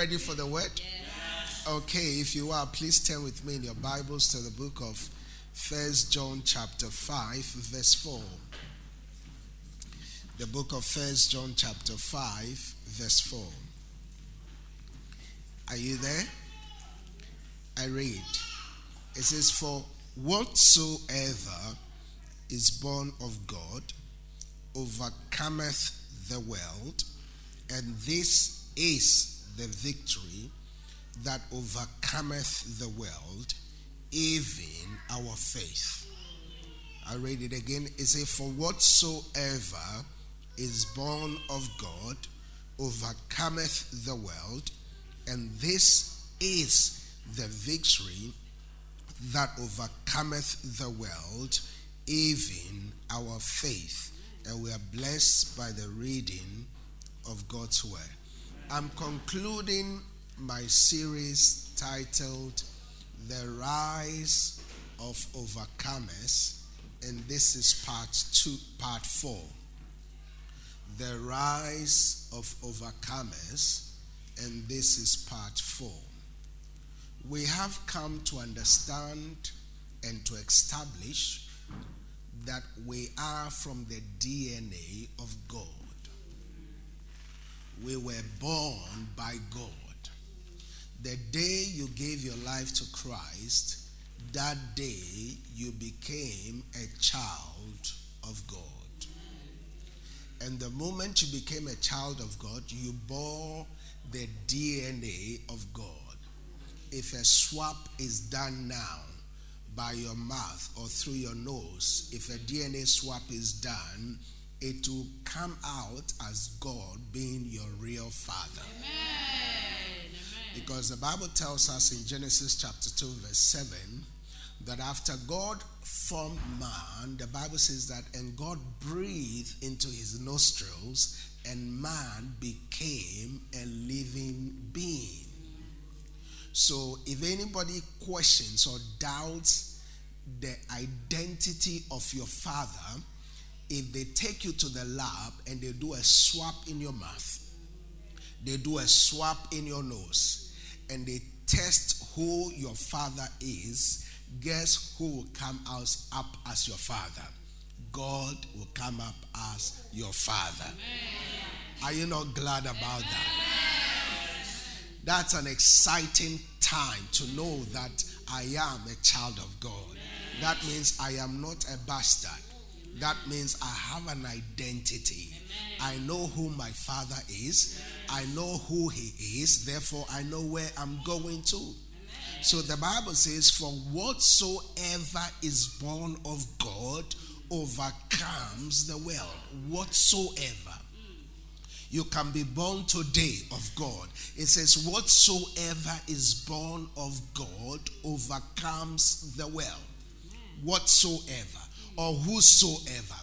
ready for the word? Okay, if you are, please turn with me in your Bibles to the book of First John chapter 5, verse 4. The book of First John chapter 5, verse 4. Are you there? I read. It says, For whatsoever is born of God overcometh the world, and this is the victory that overcometh the world, even our faith. I read it again. It says, For whatsoever is born of God overcometh the world, and this is the victory that overcometh the world, even our faith. And we are blessed by the reading of God's word. I'm concluding my series titled The Rise of Overcomers, and this is part two, part four. The Rise of Overcomers, and this is part four. We have come to understand and to establish that we are from the DNA of God. We were born by God. The day you gave your life to Christ, that day you became a child of God. And the moment you became a child of God, you bore the DNA of God. If a swap is done now by your mouth or through your nose, if a DNA swap is done, it will come out as God being your real father. Amen. Because the Bible tells us in Genesis chapter 2, verse 7, that after God formed man, the Bible says that, and God breathed into his nostrils, and man became a living being. So if anybody questions or doubts the identity of your father, if they take you to the lab and they do a swap in your mouth, they do a swap in your nose, and they test who your father is, guess who will come out up as your father? God will come up as your father. Amen. Are you not glad about that? That's an exciting time to know that I am a child of God. That means I am not a bastard. That means I have an identity. I know who my father is. I know who he is. Therefore, I know where I'm going to. So the Bible says, For whatsoever is born of God overcomes the world. Whatsoever. You can be born today of God. It says, Whatsoever is born of God overcomes the world. Whatsoever or whosoever.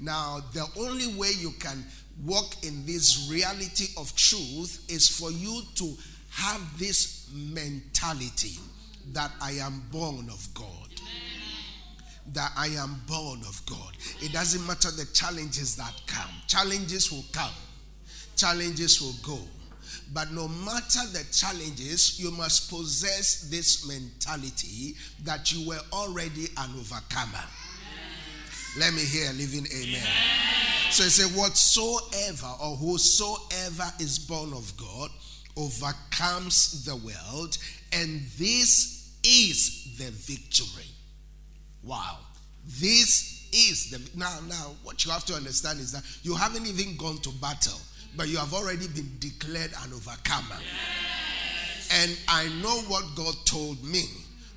Now, the only way you can walk in this reality of truth is for you to have this mentality that I am born of God. That I am born of God. It doesn't matter the challenges that come, challenges will come, challenges will go. But no matter the challenges, you must possess this mentality that you were already an overcomer. Let me hear a living amen. So it said, Whatsoever or whosoever is born of God overcomes the world, and this is the victory. Wow. This is the now now what you have to understand is that you haven't even gone to battle, but you have already been declared an overcomer. And I know what God told me.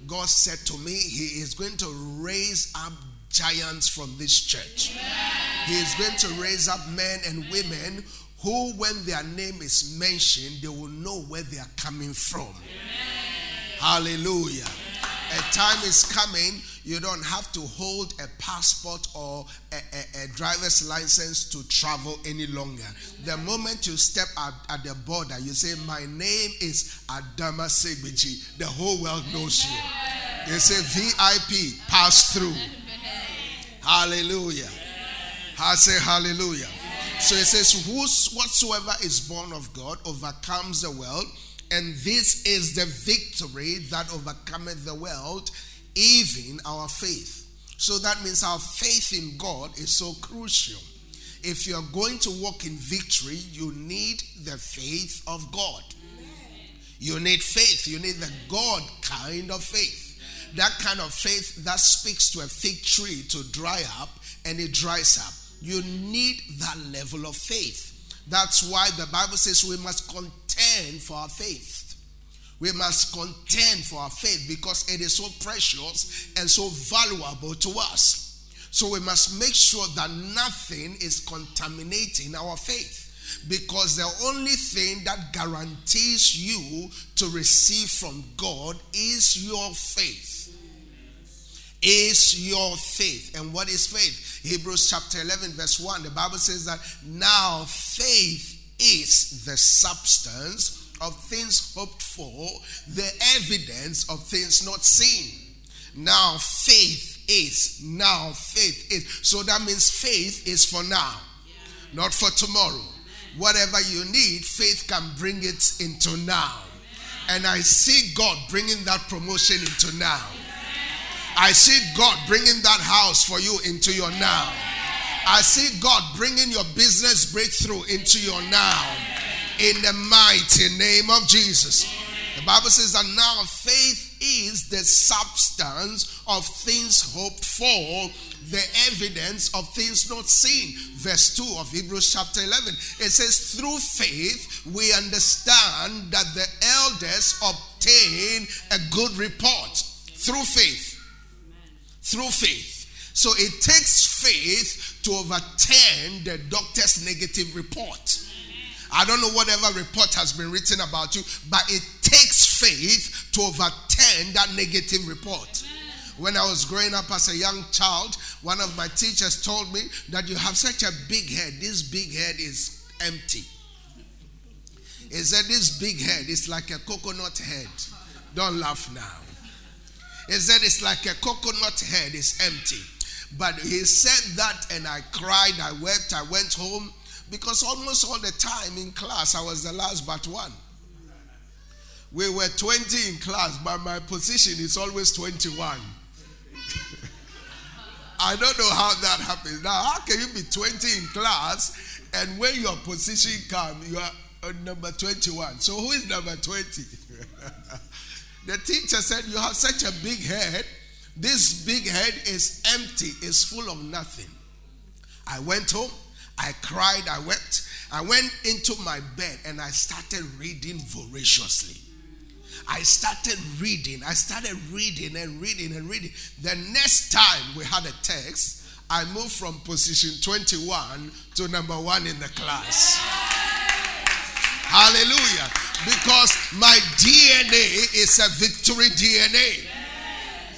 God said to me, He is going to raise up giants from this church. He is going to raise up men and women who, when their name is mentioned, they will know where they are coming from. Hallelujah. A time is coming, you don't have to hold a passport or a, a, a driver's license to travel any longer. The moment you step at, at the border, you say, My name is Adama Segbeji. The whole world knows you. You say, VIP, pass through. Hallelujah. I say hallelujah. So it says, Who's, whatsoever is born of God overcomes the world, And this is the victory that overcometh the world, even our faith. So that means our faith in God is so crucial. If you're going to walk in victory, you need the faith of God. You need faith. You need the God kind of faith. That kind of faith that speaks to a fig tree to dry up and it dries up. You need that level of faith. That's why the Bible says we must contend for our faith. We must contend for our faith because it is so precious and so valuable to us. So we must make sure that nothing is contaminating our faith. Because the only thing that guarantees you to receive from God is your faith. Is your faith. And what is faith? Hebrews chapter 11, verse 1. The Bible says that now faith is the substance of things hoped for, the evidence of things not seen. Now faith is. Now faith is. So that means faith is for now, not for tomorrow. Whatever you need, faith can bring it into now. And I see God bringing that promotion into now. I see God bringing that house for you into your now. I see God bringing your business breakthrough into your now in the mighty name of Jesus. The Bible says that now faith is the substance of things hoped for, the evidence of things not seen. Verse 2 of Hebrews chapter 11. It says, Through faith we understand that the elders obtain a good report. Through faith. Through faith. So it takes faith to overturn the doctor's negative report. I don't know whatever report has been written about you, but it takes faith to overturn that negative report. When I was growing up as a young child, one of my teachers told me that you have such a big head. This big head is empty. He said, This big head is like a coconut head. Don't laugh now. He said, It's like a coconut head, it's empty. But he said that, and I cried, I wept, I went home because almost all the time in class I was the last but one. We were 20 in class, but my position is always 21. I don't know how that happens. Now, how can you be 20 in class and when your position comes, you are number 21? So, who is number 20? the teacher said, You have such a big head. This big head is empty, it's full of nothing. I went home, I cried, I wept. I went into my bed and I started reading voraciously. I started reading. I started reading and reading and reading. The next time we had a text, I moved from position 21 to number one in the class. Hallelujah. Because my DNA is a victory DNA.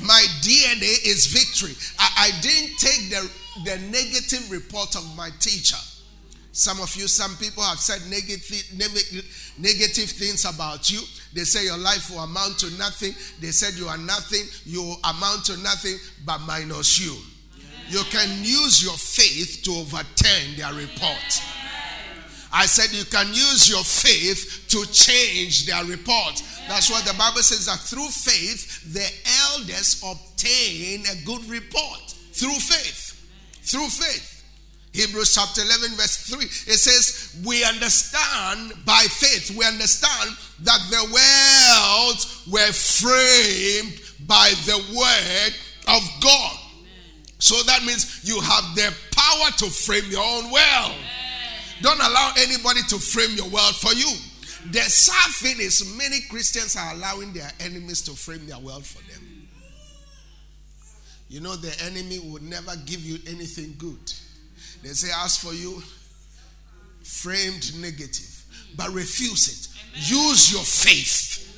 My DNA is victory. I, I didn't take the, the negative report of my teacher. Some of you, some people have said negative, negative things about you. They say your life will amount to nothing. They said you are nothing. You amount to nothing, but minus you. You can use your faith to overturn their report. I said you can use your faith to change their report. That's what the Bible says that through faith, the elders obtain a good report. Through faith. Through faith. Hebrews chapter 11, verse 3. It says, We understand by faith, we understand that the worlds were framed by the word of God. So that means you have the power to frame your own world. Don't allow anybody to frame your world for you. The sad thing is, many Christians are allowing their enemies to frame their world for them. You know, the enemy would never give you anything good. They say, as for you, framed negative, but refuse it. Use your faith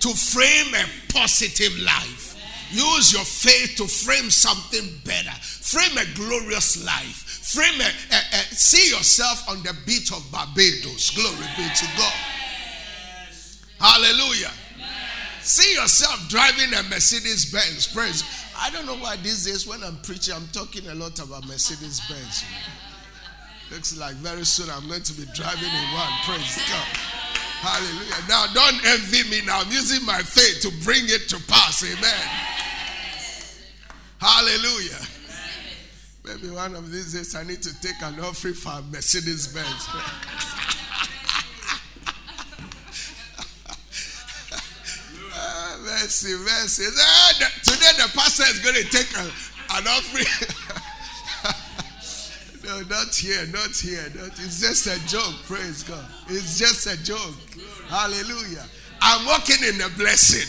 to frame a positive life. Use your faith to frame something better. Frame a glorious life. Frame a, a, a see yourself on the beach of Barbados. Glory be to God. Hallelujah. See yourself driving a Mercedes Benz. Praise. I don't know why these days when I'm preaching, I'm talking a lot about Mercedes Benz. Looks like very soon I'm going to be driving in one. Praise God. Hallelujah. Now, don't envy me now. I'm using my faith to bring it to pass. Amen. Hallelujah. Maybe one of these days I need to take an offering for Mercedes Benz. Ah, mercy, mercy. Ah, today the pastor is going to take a, an offering. no, not here, not here. Not, it's just a joke. Praise God. It's just a joke. Hallelujah. I'm walking in the blessing.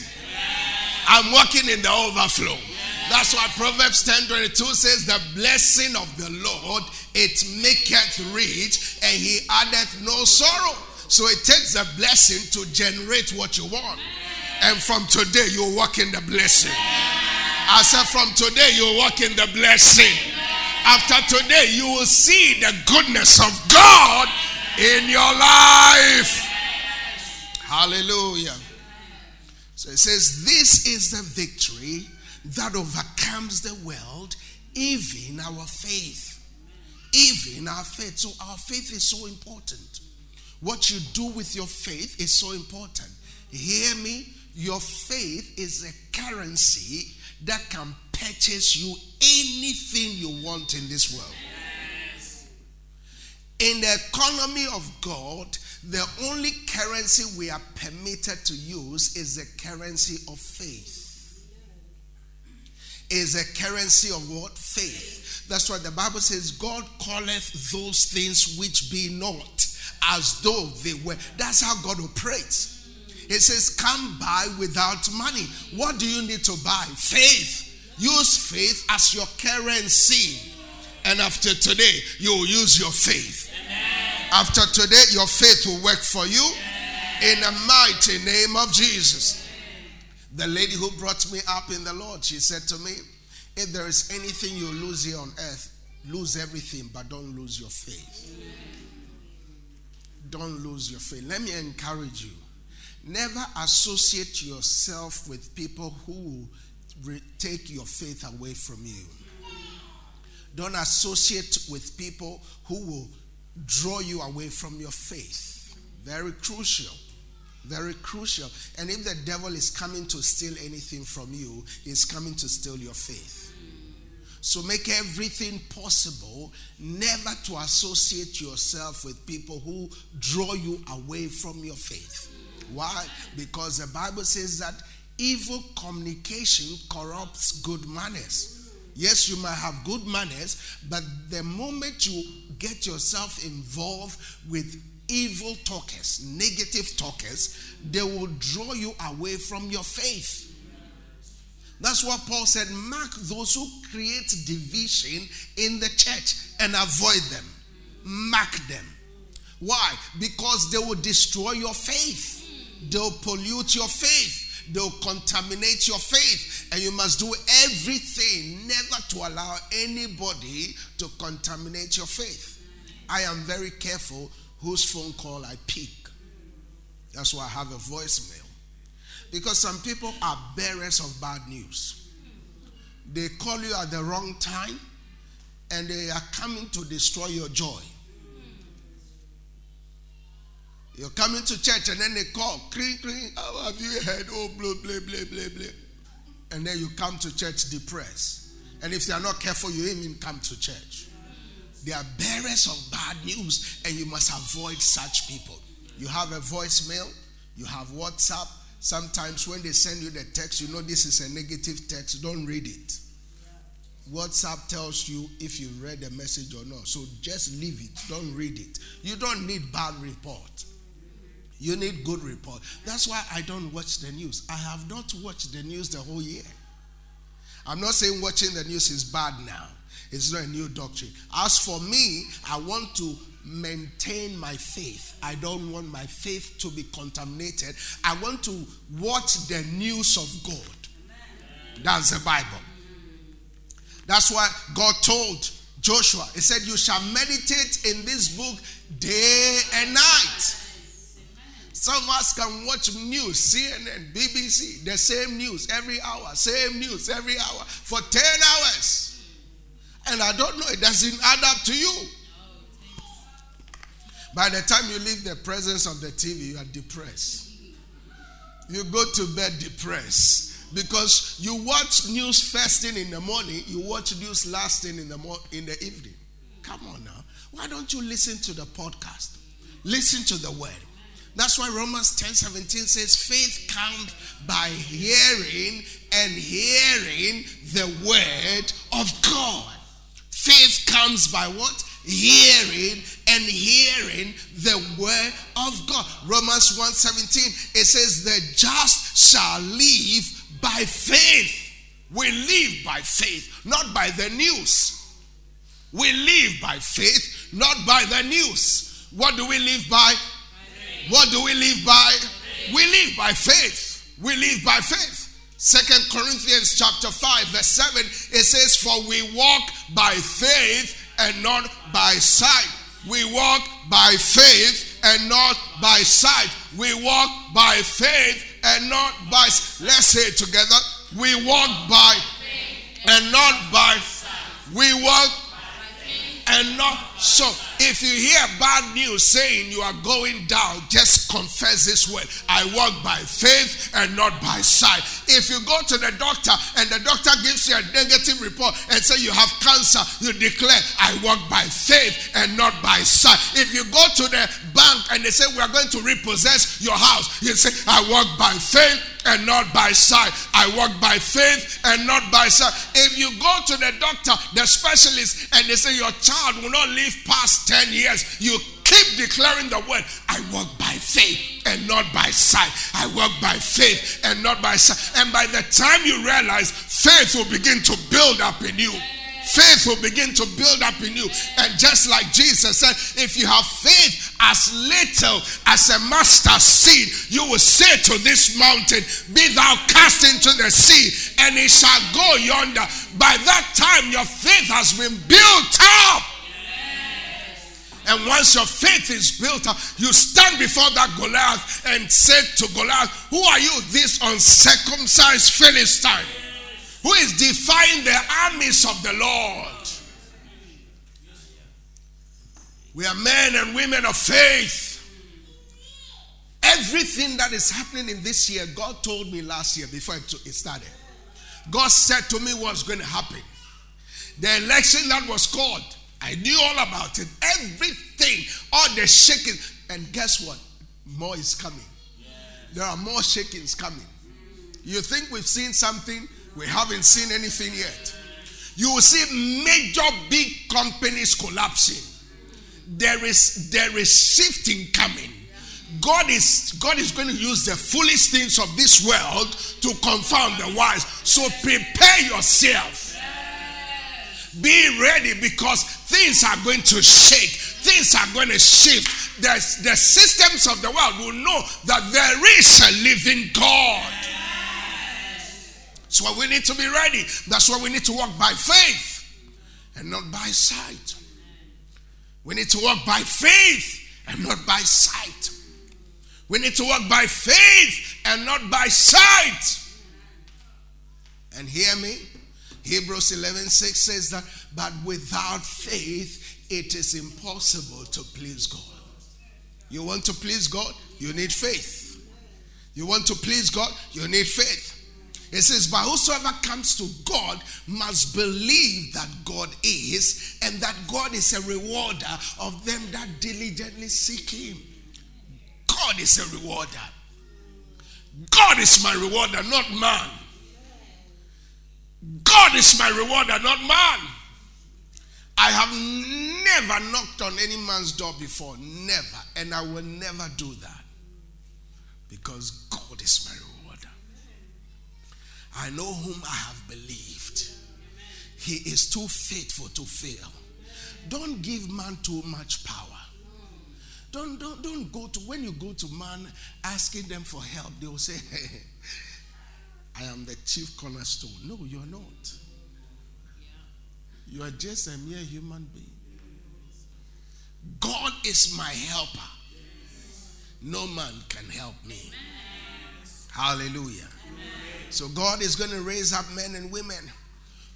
I'm walking in the overflow. That's why Proverbs 10 22 says, The blessing of the Lord, it maketh rich, and he addeth no sorrow. So it takes a blessing to generate what you want. And from today, you walk in the blessing. I said, From today, you walk in the blessing. After today, you will see the goodness of God in your life. Hallelujah. So it says, This is the victory that overcomes the world, even our faith. Even our faith. So, our faith is so important. What you do with your faith is so important. Hear me? Your faith is a currency that can purchase you anything you want in this world. In the economy of God, the only currency we are permitted to use is the currency of faith is a currency of what? Faith. That's why the Bible says, God calleth those things which be not as though they were. That's how God operates. It says, Come buy without money. What do you need to buy? Faith. Use faith as your currency. And after today, you will use your faith. After today, your faith will work for you in the mighty name of Jesus. The lady who brought me up in the Lord, she said to me, If there is anything you lose here on earth, lose everything, but don't lose your faith. Don't lose your faith. Let me encourage you. Never associate yourself with people who take your faith away from you. Don't associate with people who will draw you away from your faith. Very crucial. Very crucial. And if the devil is coming to steal anything from you, he's coming to steal your faith. So make everything possible never to associate yourself with people who draw you away from your faith. Why? Because the Bible says that evil communication corrupts good manners. Yes, you might have good manners, but the moment you get yourself involved with evil talkers, negative talkers, they will draw you away from your faith. That's what Paul said mark those who create division in the church and avoid them. Mark them. Why? Because they will destroy your faith, they'll pollute your faith. They'll contaminate your faith, and you must do everything never to allow anybody to contaminate your faith. I am very careful whose phone call I pick. That's why I have a voicemail. Because some people are bearers of bad news. They call you at the wrong time and they are coming to destroy your joy. You're coming to church and then they call, cring, cring, how have you heard? Oh, blah, blah, blah, blah, blah. And then you come to church depressed. And if they are not careful, you even come to church. They are bearers of bad news, and you must avoid such people. You have a voicemail, you have WhatsApp. Sometimes when they send you the text, you know this is a negative text, don't read it. WhatsApp tells you if you read the message or not. So just leave it. Don't read it. You don't need bad report. You need good report. That's why I don't watch the news. I have not watched the news the whole year. I'm not saying watching the news is bad now. It's not a new doctrine. As for me, I want to maintain my faith. I don't want my faith to be contaminated. I want to watch the news of God. That's the Bible. That's why God told Joshua, He said, You shall meditate in this book day and night. Some of us can watch news, CNN, BBC, the same news every hour, same news every hour for 10 hours. And I don't know, it doesn't add up to you. By the time you leave the presence of the TV, you are depressed. You go to bed depressed because you watch news first thing in the morning, you watch news last thing in the mo- in the evening. Come on now. Why don't you listen to the podcast? Listen to the word. That's why Romans 10 17 says, faith comes by hearing, and hearing the word of God. Faith comes by what? Hearing and hearing the word of God. Romans 1 17, it says, The just shall live by faith. We live by faith, not by the news. We live by faith, not by the news. What do we live by? What do we live by? We live by faith. We live by faith. Second Corinthians chapter 5 verse 7 it says for we walk by faith and not by sight. We walk by faith and not by sight. We walk by faith and not by let's say it together. We walk by and not by we walk and not so. If you hear bad news saying you are going down, just confess this word. I walk by faith and not by sight. If you go to the doctor and the doctor gives you a negative report and say you have cancer, you declare, I walk by faith and not by sight. If you go to the bank and they say we are going to repossess your house, you say, I walk by faith and not by sight. I walk by faith and not by sight. If you go to the doctor, the specialist, and they say your child will not live past 10 years, you keep declaring the word. I walk by faith and not by sight. I walk by faith and not by sight. And by the time you realize, faith will begin to build up in you faith will begin to build up in you. And just like Jesus said, if you have faith as little as a mustard seed, you will say to this mountain, Be thou cast into the sea, and it shall go yonder. By that time, your faith has been built up. And once your faith is built up, you stand before that Goliath and say to Goliath, Who are you, this uncircumcised Philistine? Who is defying the armies of the Lord. We are men and women of faith. Everything that is happening in this year, God told me last year before it started. God said to me what's going to happen. The election that was called, I knew all about it. Everything, all the shaking. And guess what? More is coming. There are more shakings coming. You think we've seen something? We haven't seen anything yet. You will see major big companies collapsing. There is there is shifting coming. God is God is going to use the foolish things of this world to confound the wise. So prepare yourself. Be ready because things are going to shake. Things are going to shift. The, the systems of the world will know that there is a living God. That's why we need to be ready. That's why we need to walk by faith and not by sight. We need to walk by faith and not by sight. We need to walk by faith and not by sight. And hear me. Hebrews 11 6 says that, but without faith, it is impossible to please God. You want to please God? You need faith. You want to please God? You need faith. It says, But whosoever comes to God must believe that God is, and that God is a rewarder of them that diligently seek Him. God is a rewarder. God is my rewarder, not man. God is my rewarder, not man. I have never knocked on any man's door before, never, and I will never do that because God is my rewarder. I know whom I have believed. He is too faithful to fail. Don't give man too much power. Don't, don't, don't go to, when you go to man asking them for help, they will say, hey, I am the chief cornerstone. No, you're not. You are just a mere human being. God is my helper. No man can help me. Hallelujah. So God is going to raise up men and women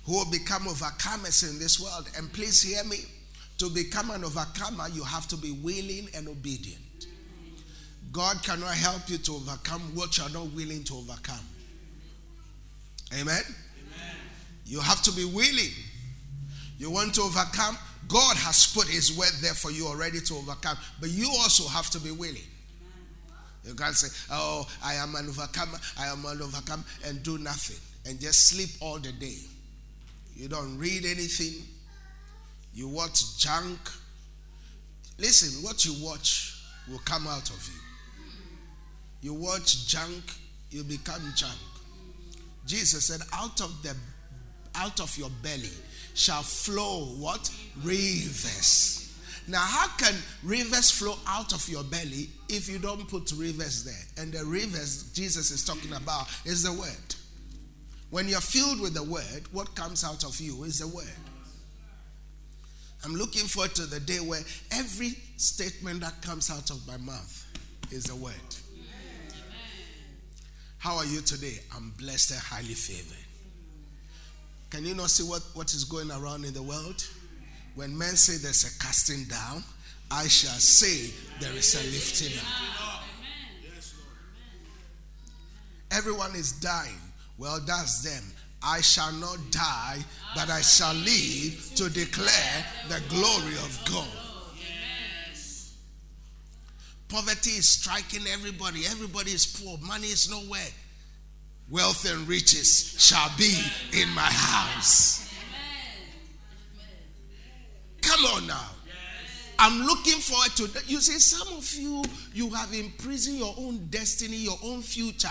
who will become overcomers in this world. And please hear me. To become an overcomer, you have to be willing and obedient. God cannot help you to overcome what you are not willing to overcome. Amen? Amen? You have to be willing. You want to overcome? God has put His word there for you already to overcome, but you also have to be willing. You can't say, Oh, I am an overcomer, I am an overcomer, and do nothing and just sleep all the day. You don't read anything, you watch junk. Listen, what you watch will come out of you. You watch junk, you become junk. Jesus said, Out of the out of your belly shall flow what? Rivers. Now, how can rivers flow out of your belly if you don't put rivers there? And the rivers Jesus is talking about is the word. When you're filled with the word, what comes out of you is the word. I'm looking forward to the day where every statement that comes out of my mouth is the word. How are you today? I'm blessed and highly favored. Can you not see what, what is going around in the world? When men say there's a casting down, I shall say there is a lifting up. Everyone is dying. Well, that's them. I shall not die, but I shall live to declare the glory of God. Poverty is striking everybody. Everybody is poor. Money is nowhere. Wealth and riches shall be in my house. Come on now. I'm looking forward to that. You see, some of you, you have imprisoned your own destiny, your own future.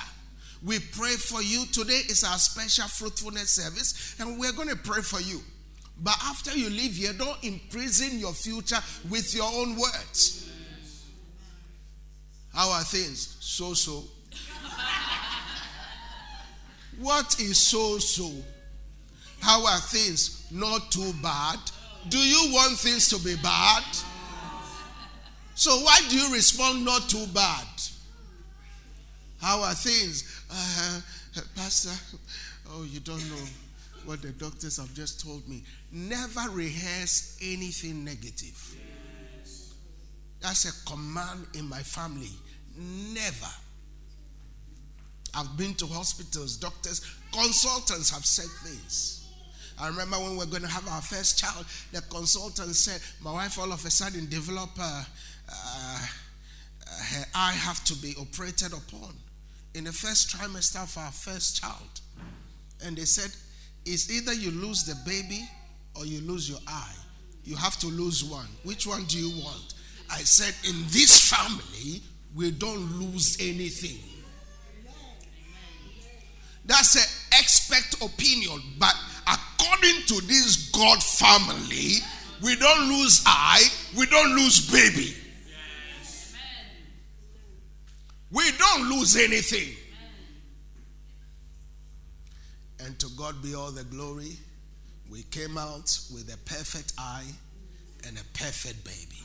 We pray for you. Today is our special fruitfulness service, and we're going to pray for you. But after you leave here, don't imprison your future with your own words. How are things? So so. what is so so? How are things? Not too bad. Do you want things to be bad? So why do you respond not too bad? How are things? Uh, Pastor, oh, you don't know what the doctors have just told me. Never rehearse anything negative. That's a command in my family. Never. I've been to hospitals, doctors, consultants have said things. I remember when we were going to have our first child, the consultant said, My wife all of a sudden developed, uh, uh, her eye have to be operated upon in the first trimester of our first child. And they said, It's either you lose the baby or you lose your eye. You have to lose one. Which one do you want? I said, In this family, we don't lose anything. That's an expert opinion, but according to this God family, we don't lose eye, we don't lose baby. We don't lose anything. And to God be all the glory. We came out with a perfect eye and a perfect baby.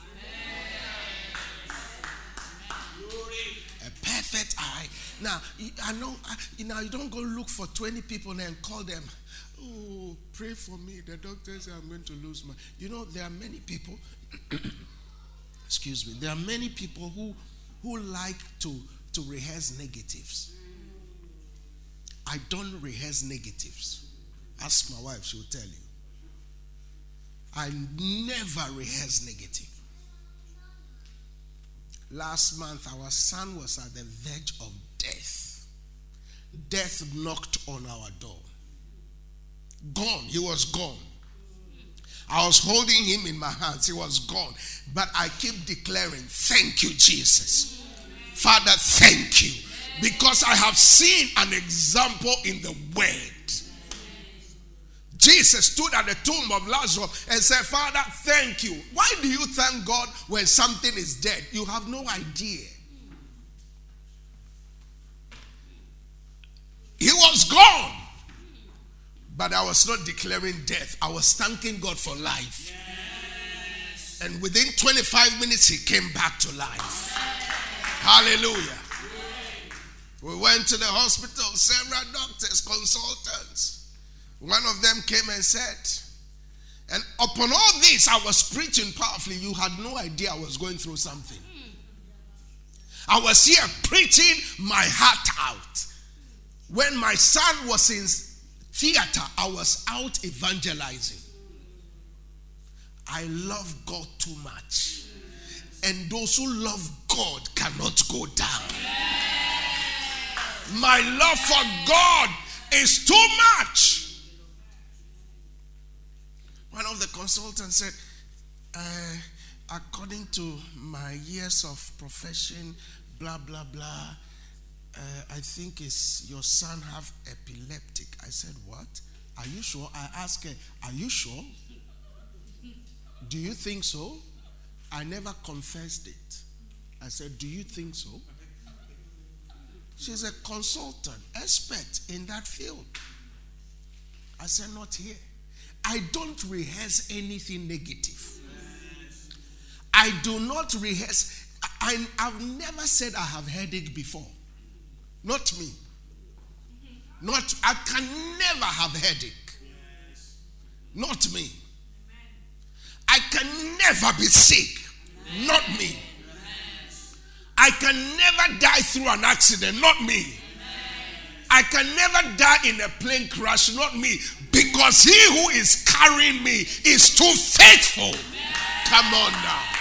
A perfect eye. Now, I know, you know, you don't go look for 20 people and call them, oh, pray for me. The doctor said I'm going to lose my. You know, there are many people, excuse me, there are many people who who like to, to rehearse negatives. I don't rehearse negatives. Ask my wife, she will tell you. I never rehearse negative. Last month, our son was at the verge of death. Death knocked on our door. Gone. He was gone. I was holding him in my hands. He was gone. But I keep declaring, Thank you, Jesus. Father, thank you. Because I have seen an example in the Word. Jesus stood at the tomb of Lazarus and said, Father, thank you. Why do you thank God when something is dead? You have no idea. He was gone. But I was not declaring death. I was thanking God for life. Yes. And within 25 minutes, he came back to life. Hallelujah. We went to the hospital, several doctors, consultants. One of them came and said, And upon all this, I was preaching powerfully. You had no idea I was going through something. I was here preaching my heart out. When my son was in theater, I was out evangelizing. I love God too much. And those who love God cannot go down. My love for God is too much. One of the consultants said, uh, according to my years of profession, blah, blah, blah, uh, I think it's your son have epileptic. I said, what? Are you sure? I asked her, are you sure? Do you think so? I never confessed it. I said, Do you think so? She's a consultant, expert in that field. I said, Not here. I don't rehearse anything negative. I do not rehearse. I, have never said I have headache before. Not me. Not I can never have headache. Not me. I can never be sick. Not me. I can never die through an accident. Not me. I can never die in a plane crash. Not me. Because he who is carrying me is too faithful. Come on now.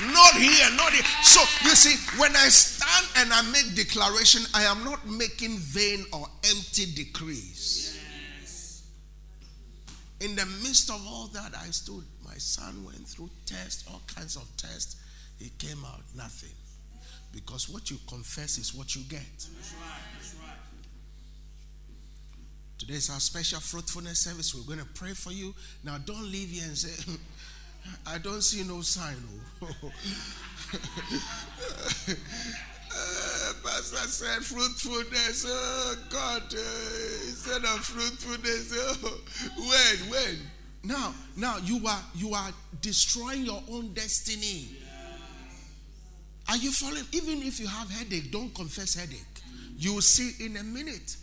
Not here, not here. So you see, when I stand and I make declaration, I am not making vain or empty decrees. In the midst of all that, I stood. My son went through tests, all kinds of tests. He came out nothing. Because what you confess is what you get. That's right. That's right. Today is our special fruitfulness service. We're going to pray for you. Now, don't leave here and say, I don't see no sign. Oh. Uh, Pastor said fruitfulness. Oh God, uh, instead of fruitfulness, oh, when, when? Now, now you are you are destroying your own destiny. Are you following? Even if you have headache, don't confess headache. You will see in a minute.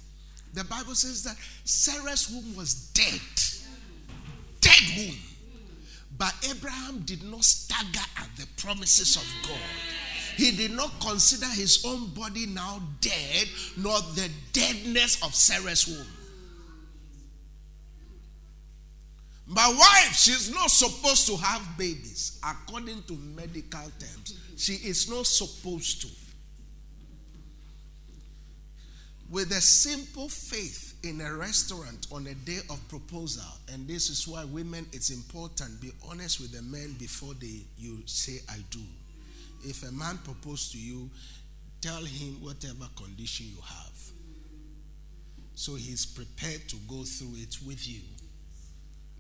The Bible says that Sarah's womb was dead, dead womb. But Abraham did not stagger at the promises of God. He did not consider his own body now dead, nor the deadness of Sarah's womb. My wife, she's not supposed to have babies according to medical terms. She is not supposed to. With a simple faith in a restaurant on a day of proposal, and this is why women, it's important, be honest with the men before they you say I do. If a man proposes to you, tell him whatever condition you have. So he's prepared to go through it with you.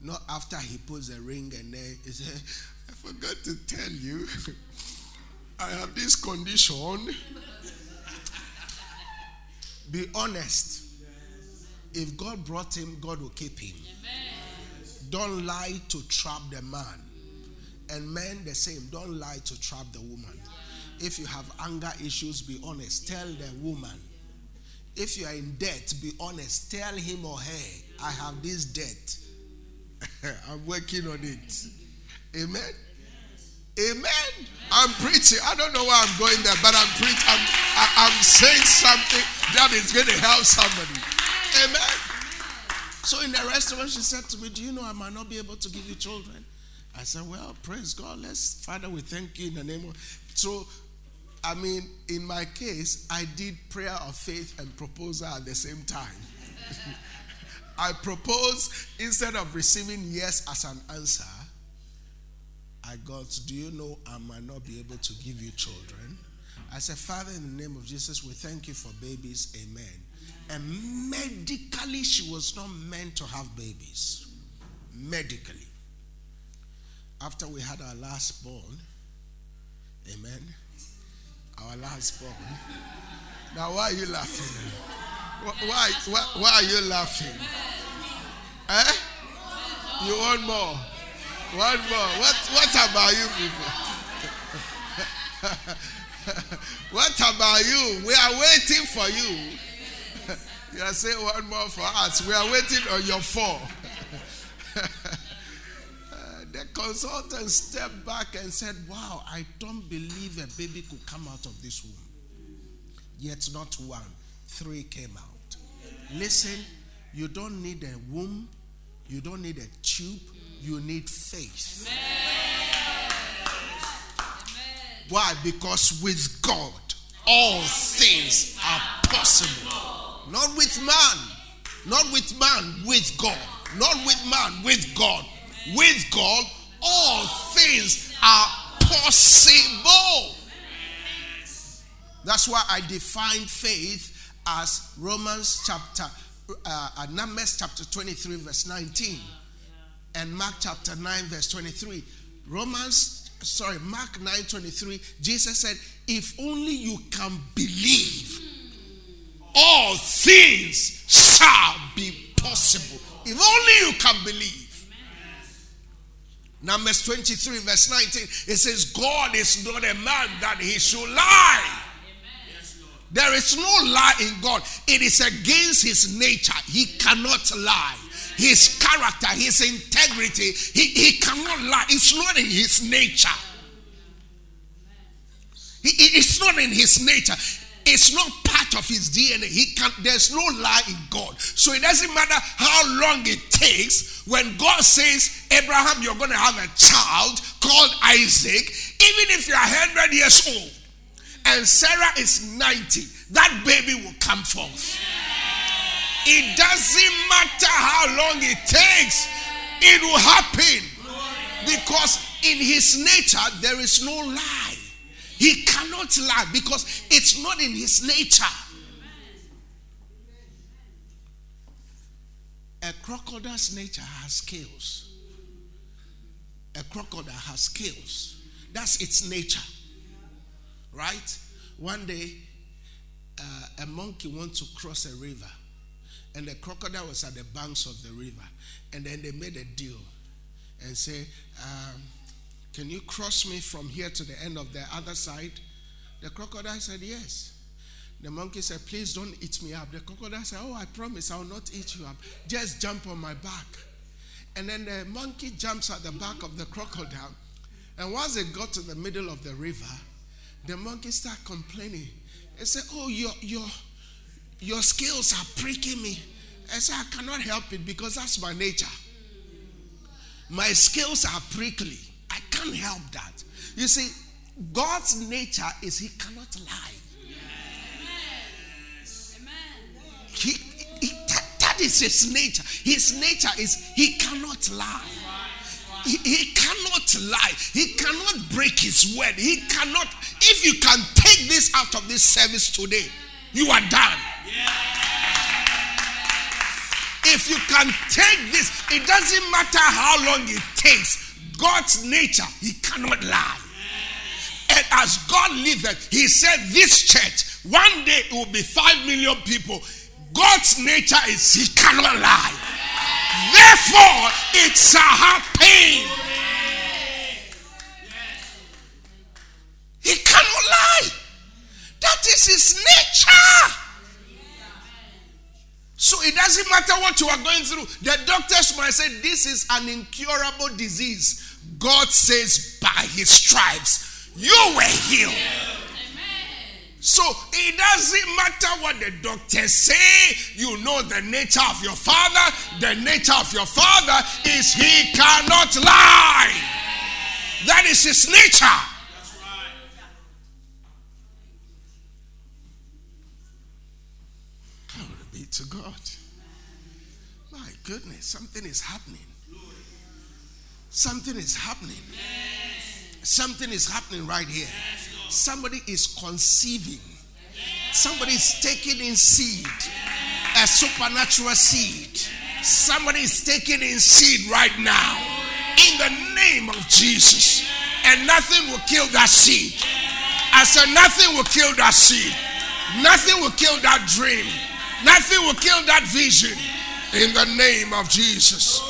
Not after he puts a ring and then he says, I forgot to tell you, I have this condition. Be honest. If God brought him, God will keep him. Don't lie to trap the man. And men, the same. Don't lie to trap the woman. If you have anger issues, be honest. Tell the woman. If you are in debt, be honest. Tell him or her, I have this debt. I'm working on it. Amen. Amen. I'm preaching. I don't know why I'm going there, but I'm preaching. I'm, I, am saying something that is going to help somebody. Amen. So in the restaurant, she said to me, Do you know I might not be able to give you children? I said, Well, praise God. Let's, Father, we thank you in the name of. So, I mean, in my case, I did prayer of faith and proposal at the same time. I proposed instead of receiving yes as an answer, I got, Do you know I might not be able to give you children? I said, Father, in the name of Jesus, we thank you for babies. Amen. And medically, she was not meant to have babies. Medically after we had our last born, amen, our last born. Now, why are you laughing? Why, why, why are you laughing? Eh? You want more? One more. What, what about you people? what about you? We are waiting for you. You are saying one more for us. We are waiting on your four. the consultant stepped back and said, Wow, I don't believe a baby could come out of this womb. Yet not one, three came out. Listen, you don't need a womb, you don't need a tube, you need faith. Why? Because with God, all things are possible. Not with man, not with man, with God. Not with man, with God. With God, all things are possible. That's why I define faith as Romans chapter, uh, uh, Numbers chapter 23, verse 19, and Mark chapter 9, verse 23. Romans, sorry, Mark 9, 23, Jesus said, If only you can believe, all things shall be possible. If only you can believe. Numbers 23, verse 19, it says, God is not a man that he should lie. There is no lie in God. It is against his nature. He cannot lie. His character, his integrity, he, he cannot lie. It's not in his nature. He, it's not in his nature. It's not part of his DNA. He can there's no lie in God. So it doesn't matter how long it takes. When God says, Abraham, you're to have a child called Isaac, even if you're 100 years old and Sarah is 90, that baby will come forth. It doesn't matter how long it takes, it will happen. Because in his nature, there is no lie. He cannot lie because it's not in his nature. A crocodile's nature has scales. A crocodile has scales. That's its nature. Right? One day, uh, a monkey wants to cross a river, and the crocodile was at the banks of the river. And then they made a deal and say, um, Can you cross me from here to the end of the other side? The crocodile said, Yes. The monkey said, Please don't eat me up. The crocodile said, Oh, I promise I will not eat you up. Just jump on my back. And then the monkey jumps at the back of the crocodile. And once they got to the middle of the river, the monkey started complaining. and said, Oh, your, your, your scales are pricking me. I said, I cannot help it because that's my nature. My scales are prickly. I can't help that. You see, God's nature is He cannot lie. He, he that, that is His nature. His nature is He cannot lie. He, he, cannot lie. He cannot break his word. He cannot. If you can take this out of this service today, you are done. If you can take this, it doesn't matter how long it takes. God's nature, He cannot lie. And as God liveth, He said, This church, one day it will be five million people. God's nature is He cannot lie. Therefore, it shall happen. He cannot lie. That is His nature. So it doesn't matter what you are going through. The doctors might say this is an incurable disease. God says, by his stripes, you were healed. So it doesn't matter what the doctors say. You know the nature of your father. The nature of your father is he cannot lie. That is his nature. Glory be to God. My goodness, something is happening. Something is happening. Something is happening right here. Somebody is conceiving. Somebody is taking in seed, a supernatural seed. Somebody is taking in seed right now in the name of Jesus. And nothing will kill that seed. I said, nothing will kill that seed. Nothing will kill that dream. Nothing will kill that vision in the name of Jesus.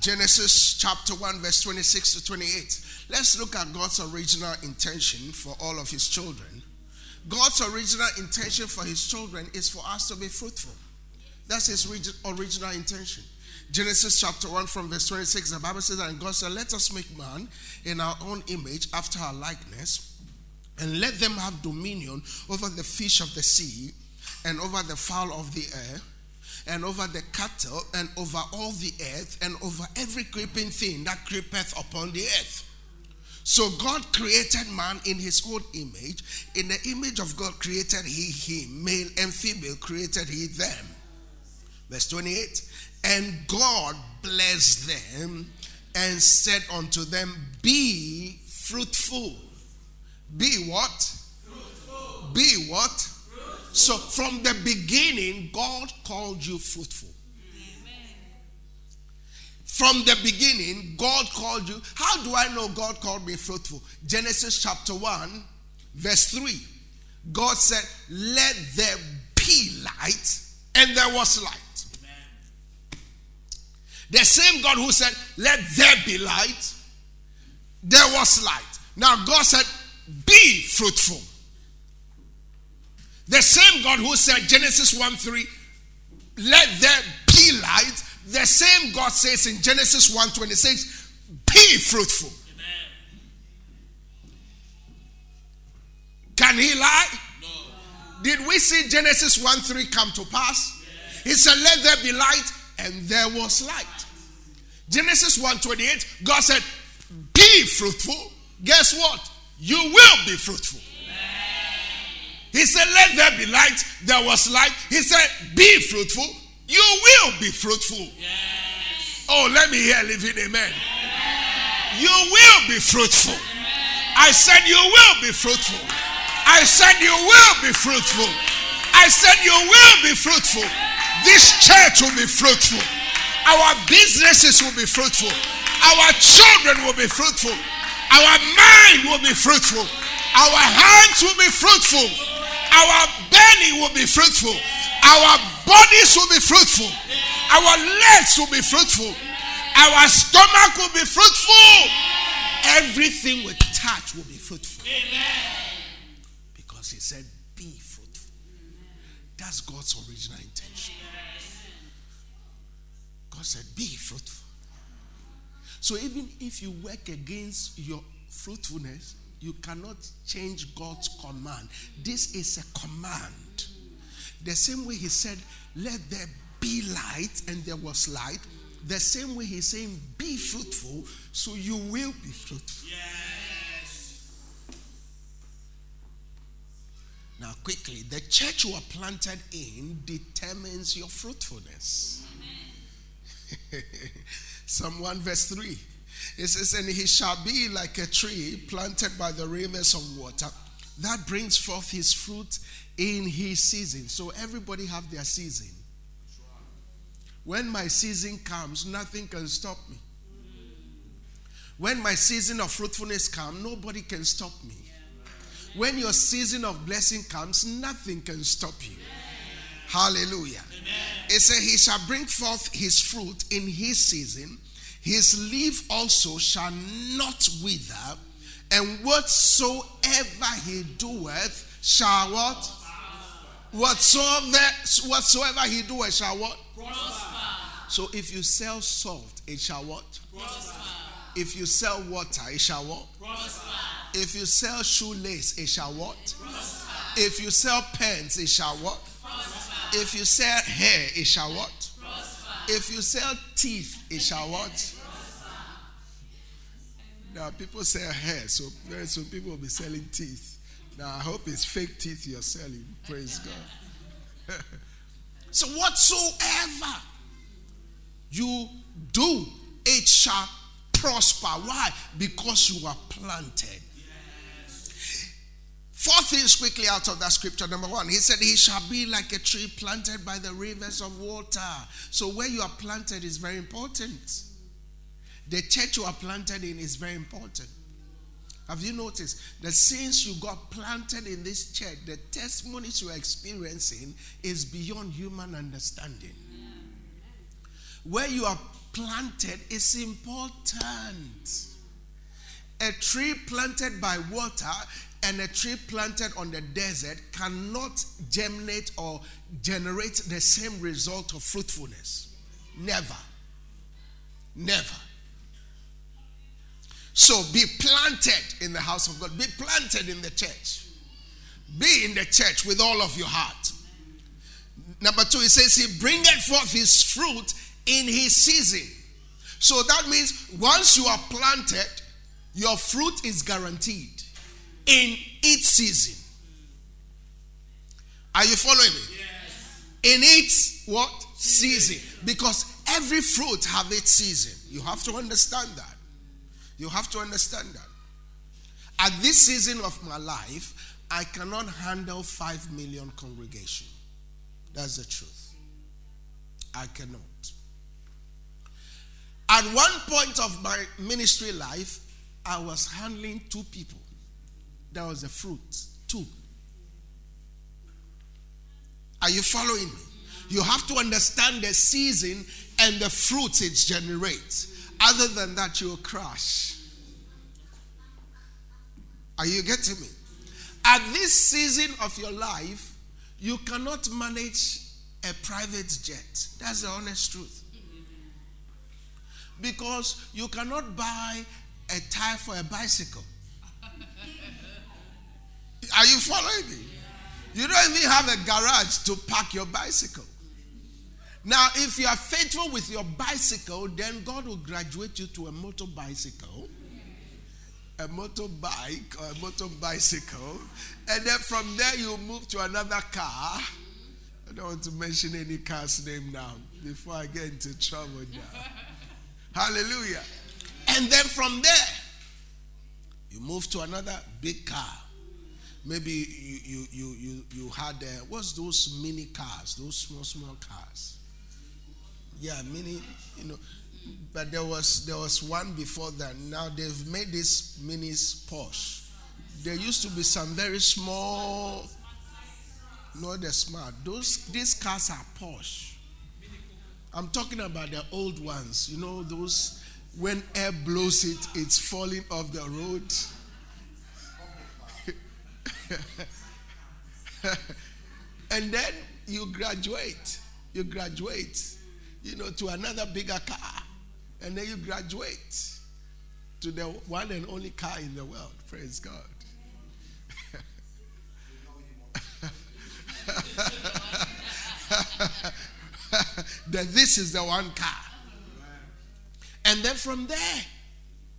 Genesis chapter 1, verse 26 to 28. Let's look at God's original intention for all of his children. God's original intention for his children is for us to be fruitful. That's his original intention. Genesis chapter 1 from verse 26, the Bible says, And God said, Let us make man in our own image after our likeness, and let them have dominion over the fish of the sea, and over the fowl of the air, and over the cattle, and over all the earth, and over every creeping thing that creepeth upon the earth. So God created man in his own image. In the image of God created he him, male and female created he them. Verse 28 And God blessed them and said unto them, Be fruitful. Be what? Fruitful. Be what? So from the beginning, God called you fruitful. From the beginning, God called you. How do I know God called me fruitful? Genesis chapter 1, verse 3. God said, Let there be light, and there was light. The same God who said, Let there be light, there was light. Now God said, Be fruitful. The same God who said, Genesis 1 3, Let there be light, the same God says in Genesis 1 26, Be fruitful. Can he lie? No. Did we see Genesis 1 3 come to pass? Yes. He said, Let there be light, and there was light. Genesis 1:28, God said, Be fruitful. Guess what? You will be fruitful. He said, Let there be light. There was light. He said, Be fruitful. You will be fruitful. Yes. Oh, let me hear living amen. Yes. You will be fruitful. I said, You will be fruitful. I said, You will be fruitful. I said, You will be fruitful. This church will be fruitful. Our businesses will be fruitful. Our children will be fruitful. Our mind will be fruitful. Our hands will be fruitful. Our belly will be fruitful. Our bodies will be fruitful. Our legs will be fruitful. Our stomach will be fruitful. Everything we touch will be fruitful. Because he said, Be fruitful. That's God's original intention. God said, Be fruitful. So even if you work against your fruitfulness, you cannot change God's command. This is a command. The same way He said, Let there be light, and there was light. The same way He's saying, Be fruitful, so you will be fruitful. Yes. Now, quickly, the church you are planted in determines your fruitfulness. Psalm 1, verse 3. It says, And he shall be like a tree planted by the rivers of water that brings forth his fruit in his season. So everybody have their season. When my season comes, nothing can stop me. When my season of fruitfulness comes, nobody can stop me. When your season of blessing comes, nothing can stop you. Hallelujah. It says, He shall bring forth his fruit in his season, his leaf also shall not wither, and whatsoever he doeth shall what? Whatsoever, whatsoever he doeth shall what? Prosper. So if you sell salt, it shall what? Prosper. If you sell water, it shall what? Prosper. If you sell shoelace, it shall what? Prosper. If you sell pens, it shall what? Prosper. If you sell hair, it shall what? Prosper. If you sell teeth, it shall what? Now people sell hair, so eh, very soon people will be selling teeth. Now I hope it's fake teeth you're selling. Praise God. so whatsoever you do, it shall prosper. Why? Because you are planted Four things quickly out of that scripture. Number one, he said, He shall be like a tree planted by the rivers of water. So, where you are planted is very important. The church you are planted in is very important. Have you noticed that since you got planted in this church, the testimonies you are experiencing is beyond human understanding? Where you are planted is important. A tree planted by water and a tree planted on the desert cannot germinate or generate the same result of fruitfulness. Never. Never. So be planted in the house of God. Be planted in the church. Be in the church with all of your heart. Number two, he says, He bringeth forth his fruit in his season. So that means once you are planted, your fruit is guaranteed in its season. Are you following me? Yes. In its what? Season. Because every fruit have its season. You have to understand that. You have to understand that. At this season of my life, I cannot handle 5 million congregation. That's the truth. I cannot. At one point of my ministry life, I was handling two people. That was the fruit. Two. Are you following me? You have to understand the season and the fruit it generates. Other than that, you'll crash. Are you getting me? At this season of your life, you cannot manage a private jet. That's the honest truth. Because you cannot buy a tire for a bicycle. Are you following me? You don't even have a garage to park your bicycle. Now, if you are faithful with your bicycle, then God will graduate you to a motor bicycle, a motorbike or a motor bicycle, and then from there you move to another car. I don't want to mention any car's name now before I get into trouble now. Hallelujah. And then from there, you move to another big car. Maybe you you you you, you had uh, what's those mini cars, those small small cars. Yeah, mini, you know. But there was there was one before that. Now they've made this minis Porsche. There used to be some very small, not the smart. Those these cars are Porsche. I'm talking about the old ones. You know those when air blows it, it's falling off the road. and then you graduate. You graduate, you know, to another bigger car. And then you graduate to the one and only car in the world. Praise God. that this is the one car. And then from there,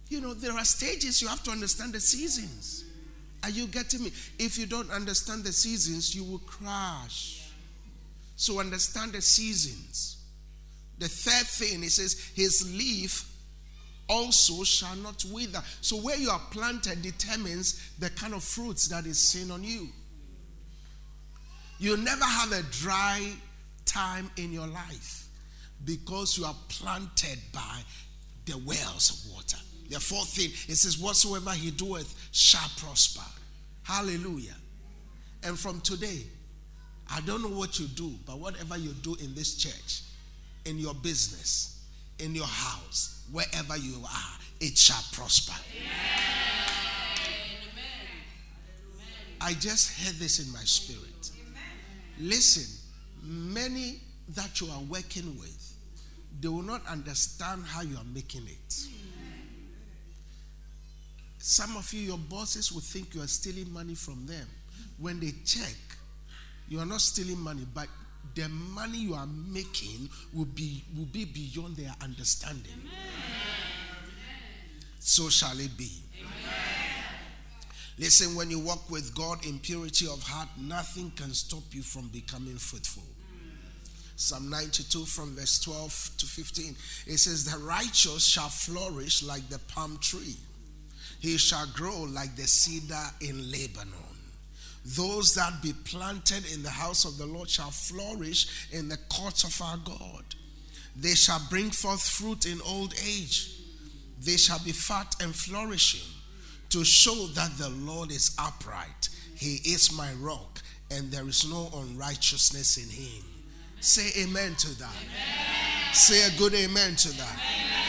you know, there are stages you have to understand the seasons. Are you getting me? If you don't understand the seasons, you will crash. So understand the seasons. The third thing, it says, his leaf also shall not wither. So where you are planted determines the kind of fruits that is seen on you. You'll never have a dry time in your life because you are planted by the wells of water. The fourth thing, it says, Whatsoever he doeth shall prosper. Hallelujah. And from today, I don't know what you do, but whatever you do in this church, in your business, in your house, wherever you are, it shall prosper. I just heard this in my spirit. Listen, many that you are working with, they will not understand how you are making it. Some of you, your bosses will think you are stealing money from them. When they check, you are not stealing money, but the money you are making will be, will be beyond their understanding. Amen. So shall it be. Amen. Listen, when you walk with God in purity of heart, nothing can stop you from becoming fruitful. Psalm 92 from verse 12 to 15. It says, The righteous shall flourish like the palm tree he shall grow like the cedar in Lebanon. Those that be planted in the house of the Lord shall flourish in the courts of our God. They shall bring forth fruit in old age. They shall be fat and flourishing to show that the Lord is upright. He is my rock, and there is no unrighteousness in him. Say amen to that. Amen. Say a good amen to that. Amen.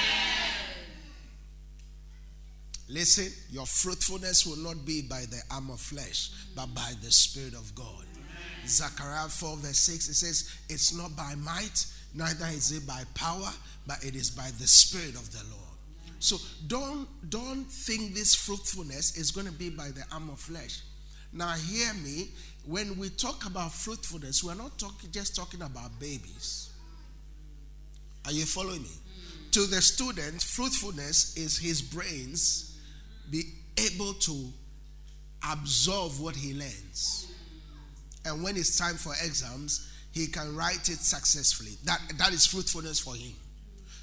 Listen, your fruitfulness will not be by the arm of flesh, but by the Spirit of God. Amen. Zechariah 4, verse 6, it says, It's not by might neither is it by power, but it is by the Spirit of the Lord. So don't don't think this fruitfulness is going to be by the arm of flesh. Now hear me. When we talk about fruitfulness, we're not talking just talking about babies. Are you following me? To the student, fruitfulness is his brains be able to absorb what he learns. And when it's time for exams, he can write it successfully. That, that is fruitfulness for him.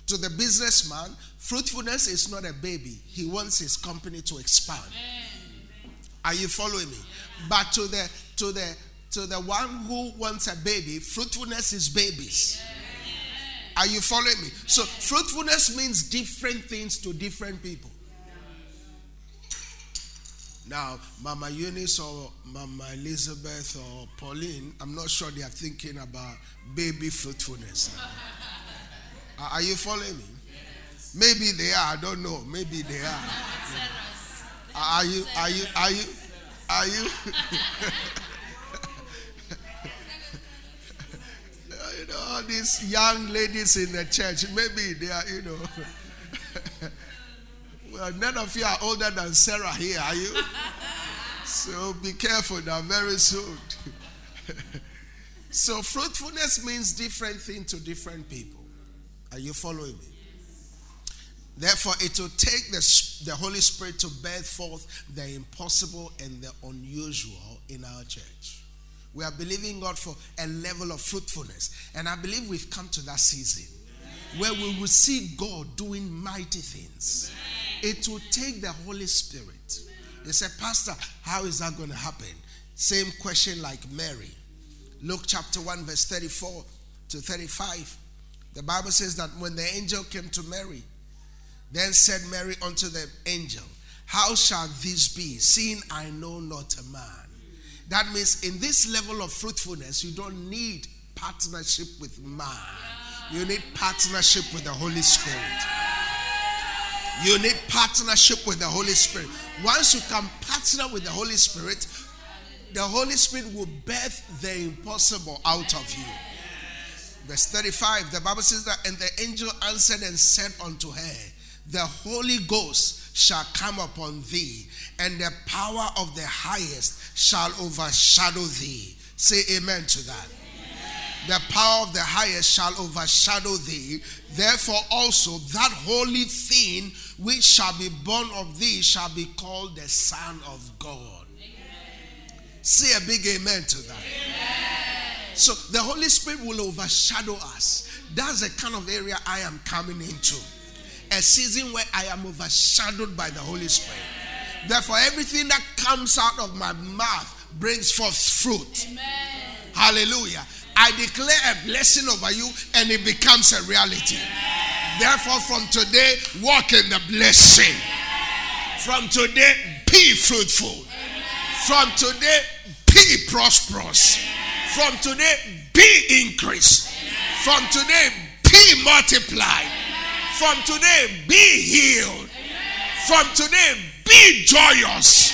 To the businessman, fruitfulness is not a baby. He wants his company to expand. Are you following me? But to the to the to the one who wants a baby, fruitfulness is babies. Are you following me? So fruitfulness means different things to different people. Now, Mama Eunice or Mama Elizabeth or Pauline, I'm not sure they are thinking about baby fruitfulness. Are you following me? Maybe they are. I don't know. Maybe they are. Are you? Are you? Are you? Are you? you know, all these young ladies in the church. Maybe they are. You know. Well, none of you are older than Sarah here, are you? So be careful now. Very soon. so fruitfulness means different thing to different people. Are you following me? Therefore, it will take the, the Holy Spirit to birth forth the impossible and the unusual in our church. We are believing God for a level of fruitfulness. And I believe we've come to that season where we will see God doing mighty things. It will take the Holy Spirit. They said, Pastor, how is that going to happen? Same question like Mary. Luke chapter 1, verse 34 to 35. The Bible says that when the angel came to Mary, then said Mary unto the angel, How shall this be, seeing I know not a man? That means in this level of fruitfulness, you don't need partnership with man. You need partnership with the Holy Spirit. You need partnership with the Holy Spirit. Once you can partner with the Holy Spirit, the Holy Spirit will birth the impossible out of you. Verse 35, the Bible says that, and the angel answered and said unto her, The Holy Ghost shall come upon thee, and the power of the highest shall overshadow thee. Say amen to that. The power of the highest shall overshadow thee. Therefore, also that holy thing which shall be born of thee shall be called the Son of God. Say a big amen to that. So the Holy Spirit will overshadow us. That's the kind of area I am coming into. A season where I am overshadowed by the Holy Spirit. Therefore, everything that comes out of my mouth brings forth fruit. Amen. Hallelujah. I declare a blessing over you and it becomes a reality. Therefore, from today, walk in the blessing. From today, be fruitful. From today, be prosperous. From today, be increased. From today, be multiplied. From today, be healed. From today, be joyous.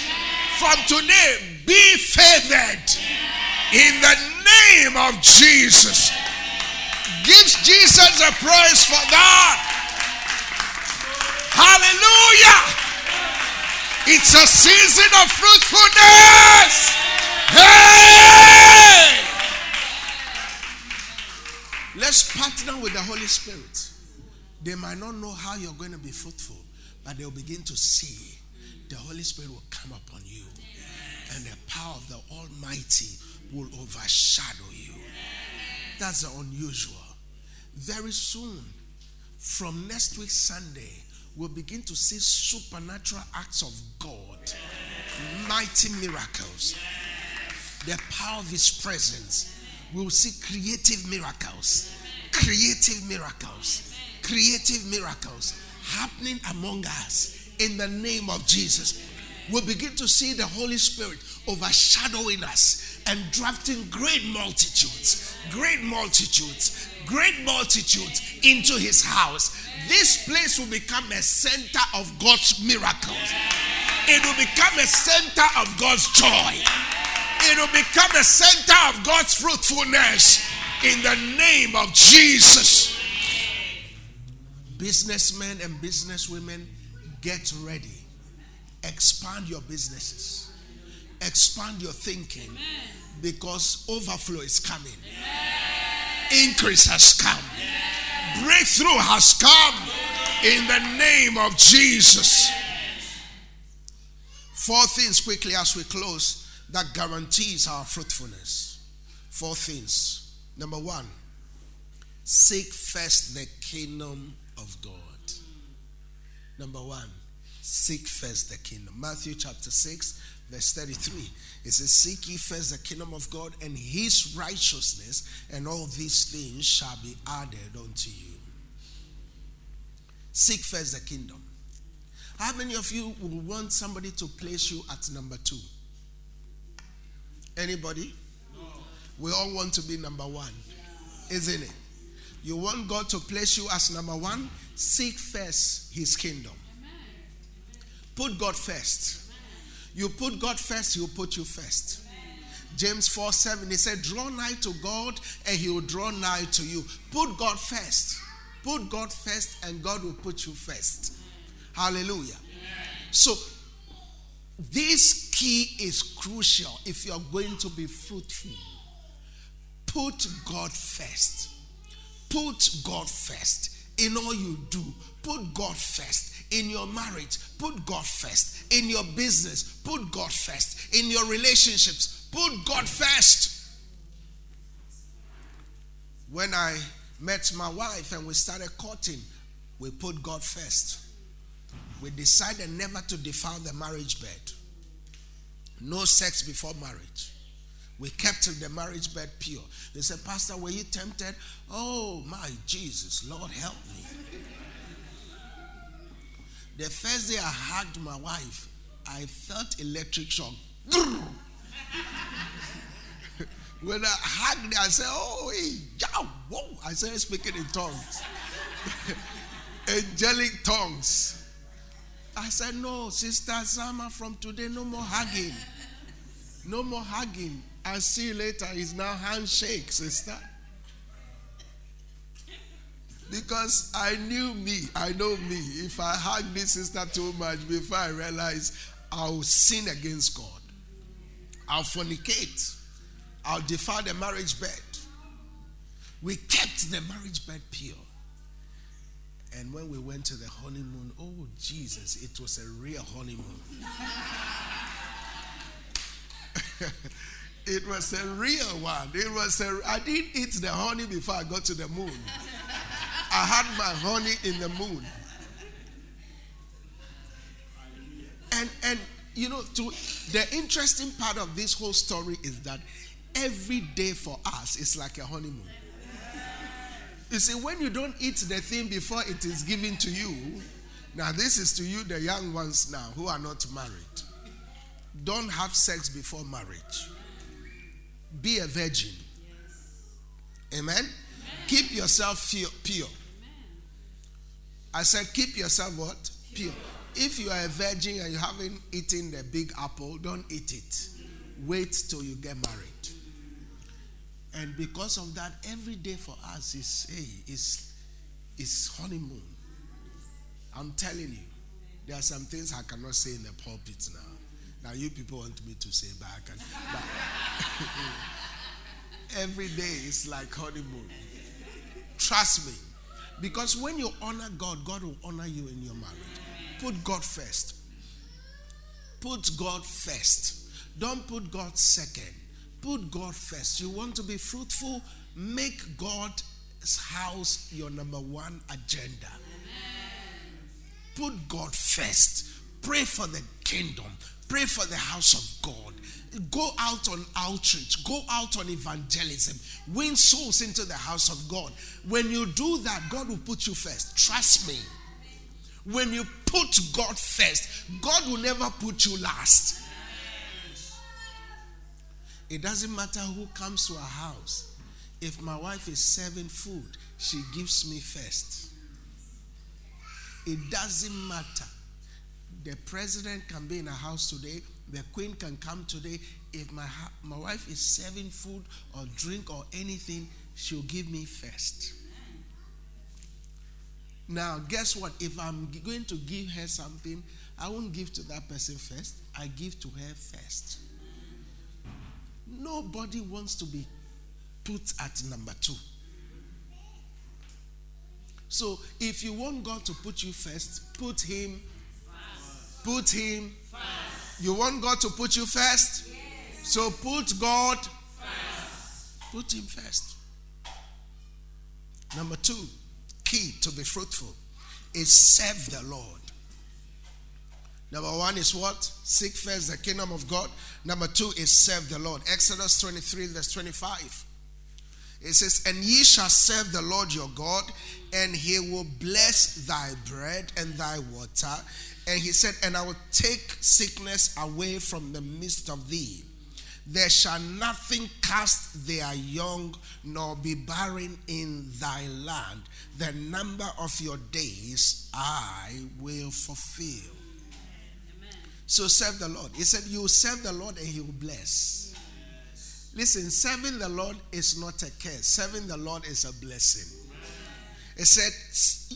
From today, be favored. In the name of Jesus. Gives Jesus a praise for that. Hallelujah. It's a season of fruitfulness. Hey! Let's partner with the Holy Spirit. They might not know how you're going to be fruitful, but they'll begin to see the Holy Spirit will come upon you, and the power of the Almighty will overshadow you. That's unusual. Very soon, from next week, Sunday, we'll begin to see supernatural acts of God, mighty miracles, the power of His presence. We'll see creative miracles, creative miracles, creative miracles happening among us in the name of Jesus. We'll begin to see the Holy Spirit overshadowing us and drafting great multitudes, great multitudes, great multitudes into his house. This place will become a center of God's miracles. It will become a center of God's joy. It will become a center of God's fruitfulness. In the name of Jesus. Businessmen and businesswomen, get ready. Expand your businesses. Expand your thinking because overflow is coming. Increase has come. Breakthrough has come in the name of Jesus. Four things quickly as we close that guarantees our fruitfulness. Four things. Number one, seek first the kingdom of God. Number one, seek first the kingdom. Matthew chapter 6, verse 33. It says, Seek ye first the kingdom of God and his righteousness, and all these things shall be added unto you. Seek first the kingdom. How many of you would want somebody to place you at number two? Anybody? No. We all want to be number one, isn't it? You want God to place you as number one? Seek first his kingdom. Put God first. You put God first, he'll put you first. James 4 7, he said, Draw nigh to God and he will draw nigh to you. Put God first. Put God first and God will put you first. Hallelujah. So, this key is crucial if you're going to be fruitful. Put God first. Put God first in all you do. Put God first in your marriage. Put God first in your business. Put God first in your relationships. Put God first. When I met my wife and we started courting, we put God first. We decided never to defile the marriage bed. No sex before marriage. We kept the marriage bed pure. They said, Pastor, were you tempted? Oh, my Jesus, Lord, help me. The first day I hugged my wife, I felt electric shock. when I hugged her, I said, Oh, hey, yeah, whoa. I started speaking in tongues, angelic tongues. I said, No, Sister Zama, from today, no more hugging. No more hugging. I'll see you later. It's now handshake, sister. Because I knew me, I know me. If I hug this sister too much before I realize I'll sin against God, I'll fornicate, I'll defile the marriage bed. We kept the marriage bed pure. And when we went to the honeymoon, oh Jesus, it was a real honeymoon. It was a real one. It was a. I didn't eat the honey before I got to the moon. I had my honey in the moon. And and you know, to the interesting part of this whole story is that every day for us is like a honeymoon. You see, when you don't eat the thing before it is given to you, now this is to you, the young ones now who are not married. Don't have sex before marriage be a virgin. Amen? Amen. Keep yourself pure. I said, keep yourself what? Pure. If you are a virgin and you haven't eaten the big apple, don't eat it. Wait till you get married. And because of that, every day for us is hey, is is honeymoon. I'm telling you, there are some things I cannot say in the pulpit now. Now you people want me to say back and but every day is like honeymoon. Trust me. Because when you honor God, God will honor you in your marriage. Put God first. Put God first. Don't put God second. Put God first. You want to be fruitful? Make God's house your number one agenda. Put God first. Pray for the kingdom. Pray for the house of God. Go out on outreach. Go out on evangelism. Win souls into the house of God. When you do that, God will put you first. Trust me. When you put God first, God will never put you last. It doesn't matter who comes to our house. If my wife is serving food, she gives me first. It doesn't matter. The president can be in a house today. The queen can come today. If my, my wife is serving food or drink or anything, she'll give me first. Now, guess what? If I'm going to give her something, I won't give to that person first. I give to her first. Nobody wants to be put at number two. So, if you want God to put you first, put Him. Put Him. First. You want God to put you first? Yes. So, put God first. Put Him first. Number two, key to be fruitful is serve the Lord. Number one is what? Seek first the kingdom of God. Number two is serve the Lord. Exodus 23, verse 25. It says, And ye shall serve the Lord your God, and he will bless thy bread and thy water. And he said, And I will take sickness away from the midst of thee. There shall nothing cast their young, nor be barren in thy land. The number of your days I will fulfill. Amen. So serve the Lord. He said, You serve the Lord and he will bless. Yes. Listen, serving the Lord is not a curse, serving the Lord is a blessing. It said,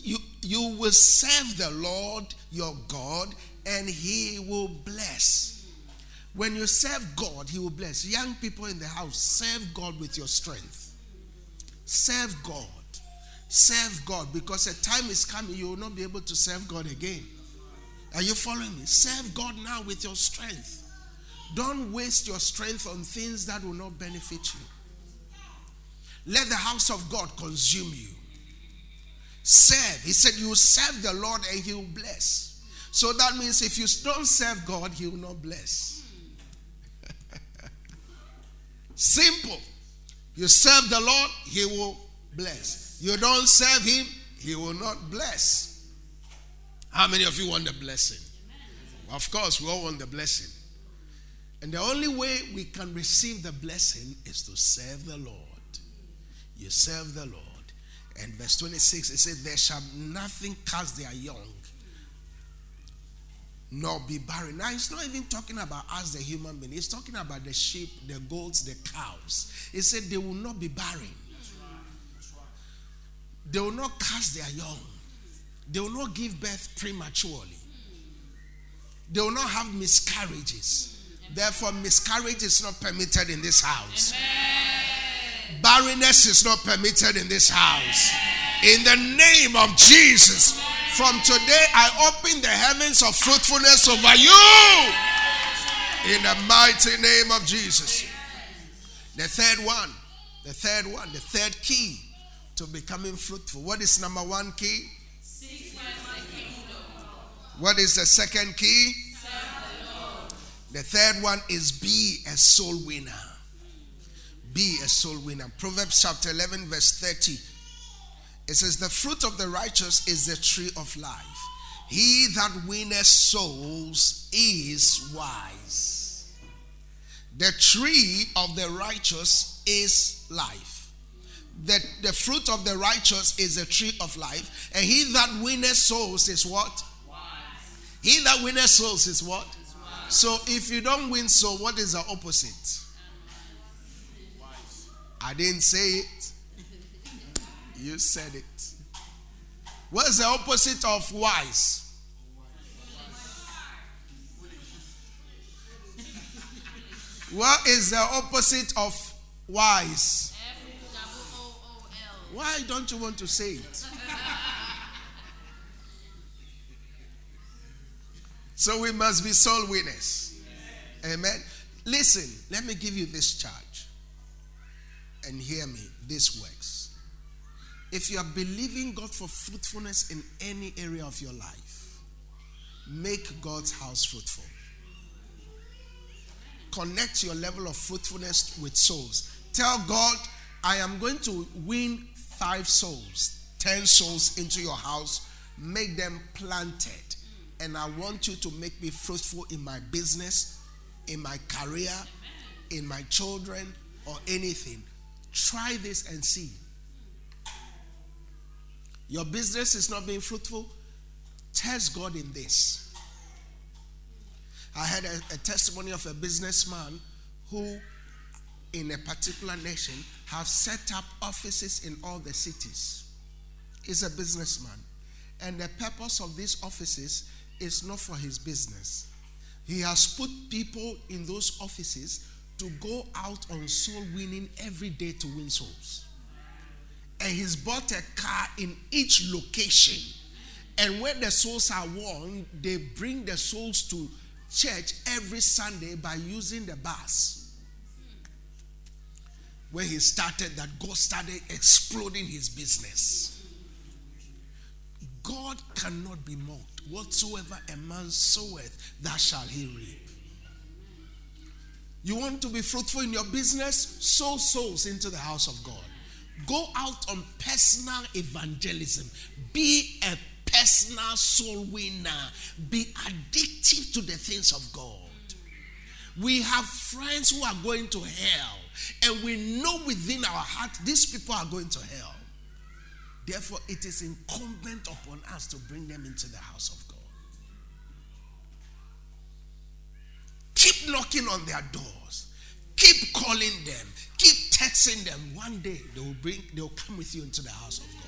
you, you will serve the Lord your God and he will bless. When you serve God, he will bless. Young people in the house, serve God with your strength. Serve God. Serve God because a time is coming you will not be able to serve God again. Are you following me? Serve God now with your strength. Don't waste your strength on things that will not benefit you. Let the house of God consume you. Serve. He said, You serve the Lord and He will bless. So that means if you don't serve God, He will not bless. Simple. You serve the Lord, He will bless. You don't serve Him, He will not bless. How many of you want the blessing? Of course, we all want the blessing. And the only way we can receive the blessing is to serve the Lord. You serve the Lord. And verse 26, it says, There shall nothing cast their young, nor be barren. Now, it's not even talking about us, the human being. It's talking about the sheep, the goats, the cows. It said they will not be barren. They will not cast their young. They will not give birth prematurely. They will not have miscarriages. Therefore, miscarriage is not permitted in this house. Amen. Barrenness is not permitted in this house. In the name of Jesus, from today I open the heavens of fruitfulness over you. In the mighty name of Jesus. The third one, the third one, the third key to becoming fruitful. What is number one key? What is the second key? The third one is be a soul winner. Be a soul winner. Proverbs chapter 11, verse 30. It says, The fruit of the righteous is the tree of life. He that winneth souls is wise. The tree of the righteous is life. The, the fruit of the righteous is the tree of life. And he that winneth souls is what? Wise. He that winneth souls is what? So if you don't win, so what is the opposite? I didn't say it. You said it. What's the opposite of wise? What is the opposite of wise? Why don't you want to say it? So we must be soul winners. Amen. Listen, let me give you this charge. And hear me. This works. If you are believing God for fruitfulness in any area of your life, make God's house fruitful. Connect your level of fruitfulness with souls. Tell God, I am going to win five souls, ten souls into your house, make them planted and I want you to make me fruitful in my business, in my career, in my children, or anything. Try this and see. Your business is not being fruitful. Test God in this. I had a, a testimony of a businessman who in a particular nation have set up offices in all the cities. He's a businessman. And the purpose of these offices is not for his business. He has put people in those offices to go out on soul winning every day to win souls. And he's bought a car in each location. And when the souls are won, they bring the souls to church every Sunday by using the bus. When he started that, God started exploding his business. God cannot be mocked. Whatsoever a man soweth, that shall he reap. You want to be fruitful in your business? Sow souls into the house of God. Go out on personal evangelism. Be a personal soul winner. Be addictive to the things of God. We have friends who are going to hell, and we know within our heart these people are going to hell. Therefore, it is incumbent upon us to bring them into the house of God. Keep knocking on their doors. Keep calling them. Keep texting them. One day they will bring, they will come with you into the house of God.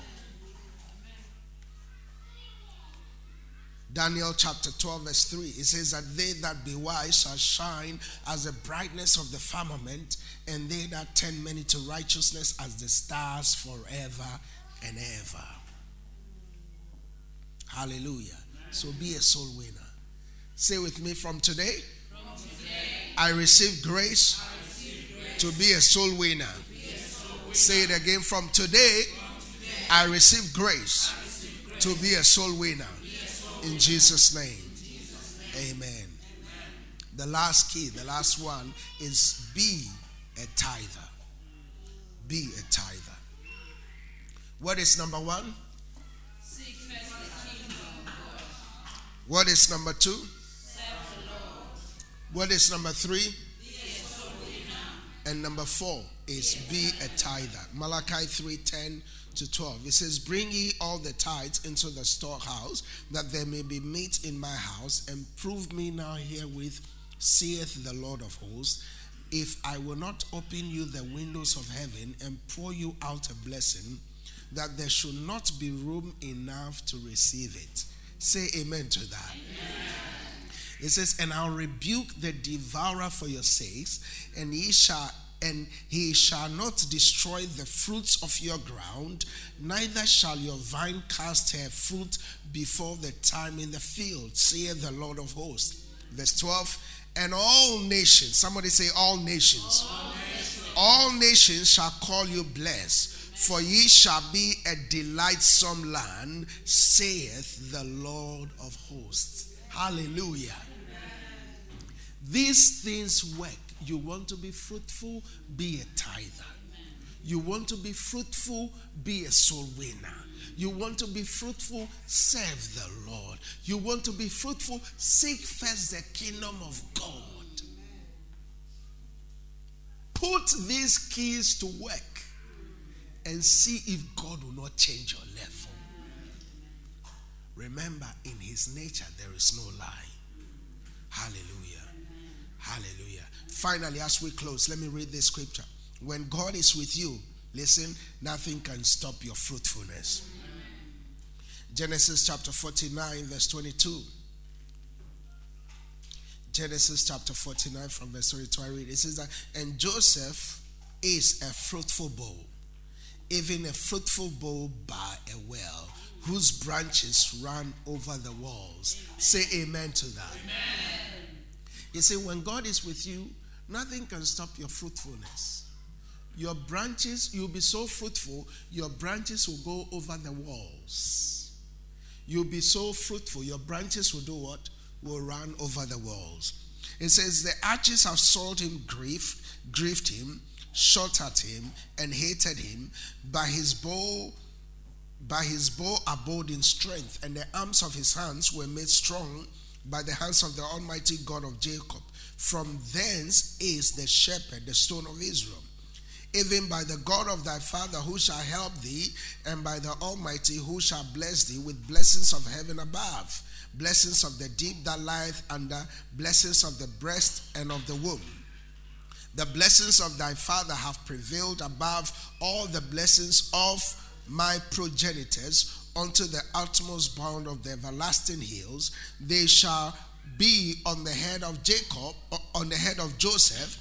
Daniel chapter 12, verse 3, it says that they that be wise shall shine as the brightness of the firmament, and they that tend many to righteousness as the stars forever and ever. Hallelujah. So be a soul winner. Say with me from today I, receive grace, to be a soul winner. Say it again from today, I receive grace to be a soul winner. In Jesus' name. Amen. The last key, the last one is be a tither. Be a tither. What is number one? What is number two? What is number three? And number four is be a tither. Malachi 3:10 to 12. It says, Bring ye all the tithes into the storehouse, that there may be meat in my house, and prove me now herewith, saith the Lord of hosts, if I will not open you the windows of heaven and pour you out a blessing, that there should not be room enough to receive it. Say amen to that. Amen. It says, And I'll rebuke the devourer for your sakes, and ye shall and he shall not destroy the fruits of your ground, neither shall your vine cast her fruit before the time in the field, saith the Lord of hosts. Verse 12, and all nations, somebody say, all nations, all nations, all nations shall call you blessed, for ye shall be a delightsome land, saith the Lord of hosts. Hallelujah. These things work you want to be fruitful, be a tither. You want to be fruitful, be a soul winner. You want to be fruitful, serve the Lord. You want to be fruitful, seek first the kingdom of God. Put these keys to work and see if God will not change your level. Remember, in his nature, there is no lie. Hallelujah. Hallelujah. Finally, as we close, let me read this scripture. When God is with you, listen, nothing can stop your fruitfulness. Genesis chapter 49, verse 22. Genesis chapter 49, from verse 22, I read. It says that, and Joseph is a fruitful bough, even a fruitful bough by a well, whose branches run over the walls. Say amen to that. Amen. You see, when God is with you, Nothing can stop your fruitfulness. Your branches, you'll be so fruitful, your branches will go over the walls. You'll be so fruitful, your branches will do what? Will run over the walls. It says, The arches have sold him grief, grieved him, shot at him, and hated him. By his bow, by his bow abode in strength, and the arms of his hands were made strong by the hands of the Almighty God of Jacob. From thence is the shepherd, the stone of Israel. Even by the God of thy father who shall help thee, and by the Almighty who shall bless thee with blessings of heaven above, blessings of the deep that lieth under, blessings of the breast and of the womb. The blessings of thy father have prevailed above all the blessings of my progenitors unto the utmost bound of the everlasting hills. They shall be on the head of Jacob, uh, on the head of Joseph,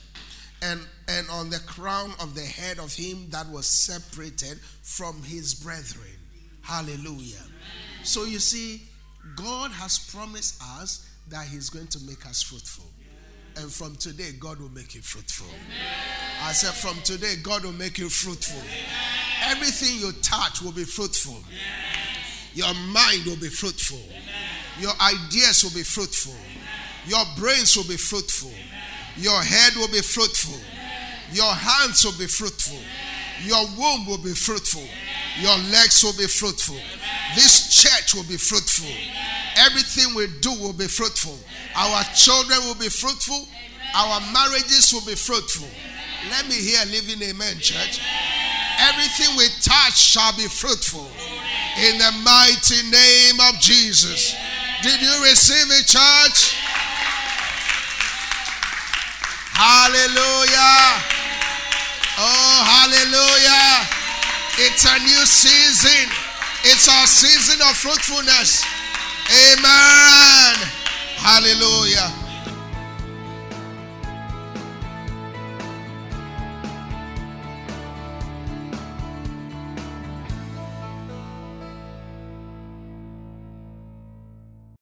and, and on the crown of the head of him that was separated from his brethren. Hallelujah. So you see, God has promised us that he's going to make us fruitful. And from today, God will make you fruitful. Amen. I said, from today, God will make you fruitful. Amen. Everything you touch will be fruitful. Yes. Your mind will be fruitful. Amen. Your ideas will be fruitful. Your brains will be fruitful. Your head will be fruitful. Your hands will be fruitful. Your womb will be fruitful. Your legs will be fruitful. This church will be fruitful. Everything we do will be fruitful. Our children will be fruitful. Our marriages will be fruitful. Let me hear living amen, church. Everything we touch shall be fruitful. In the mighty name of Jesus. Did you receive it, church? Hallelujah. Oh, hallelujah. It's a new season. It's our season of fruitfulness. Amen. Hallelujah.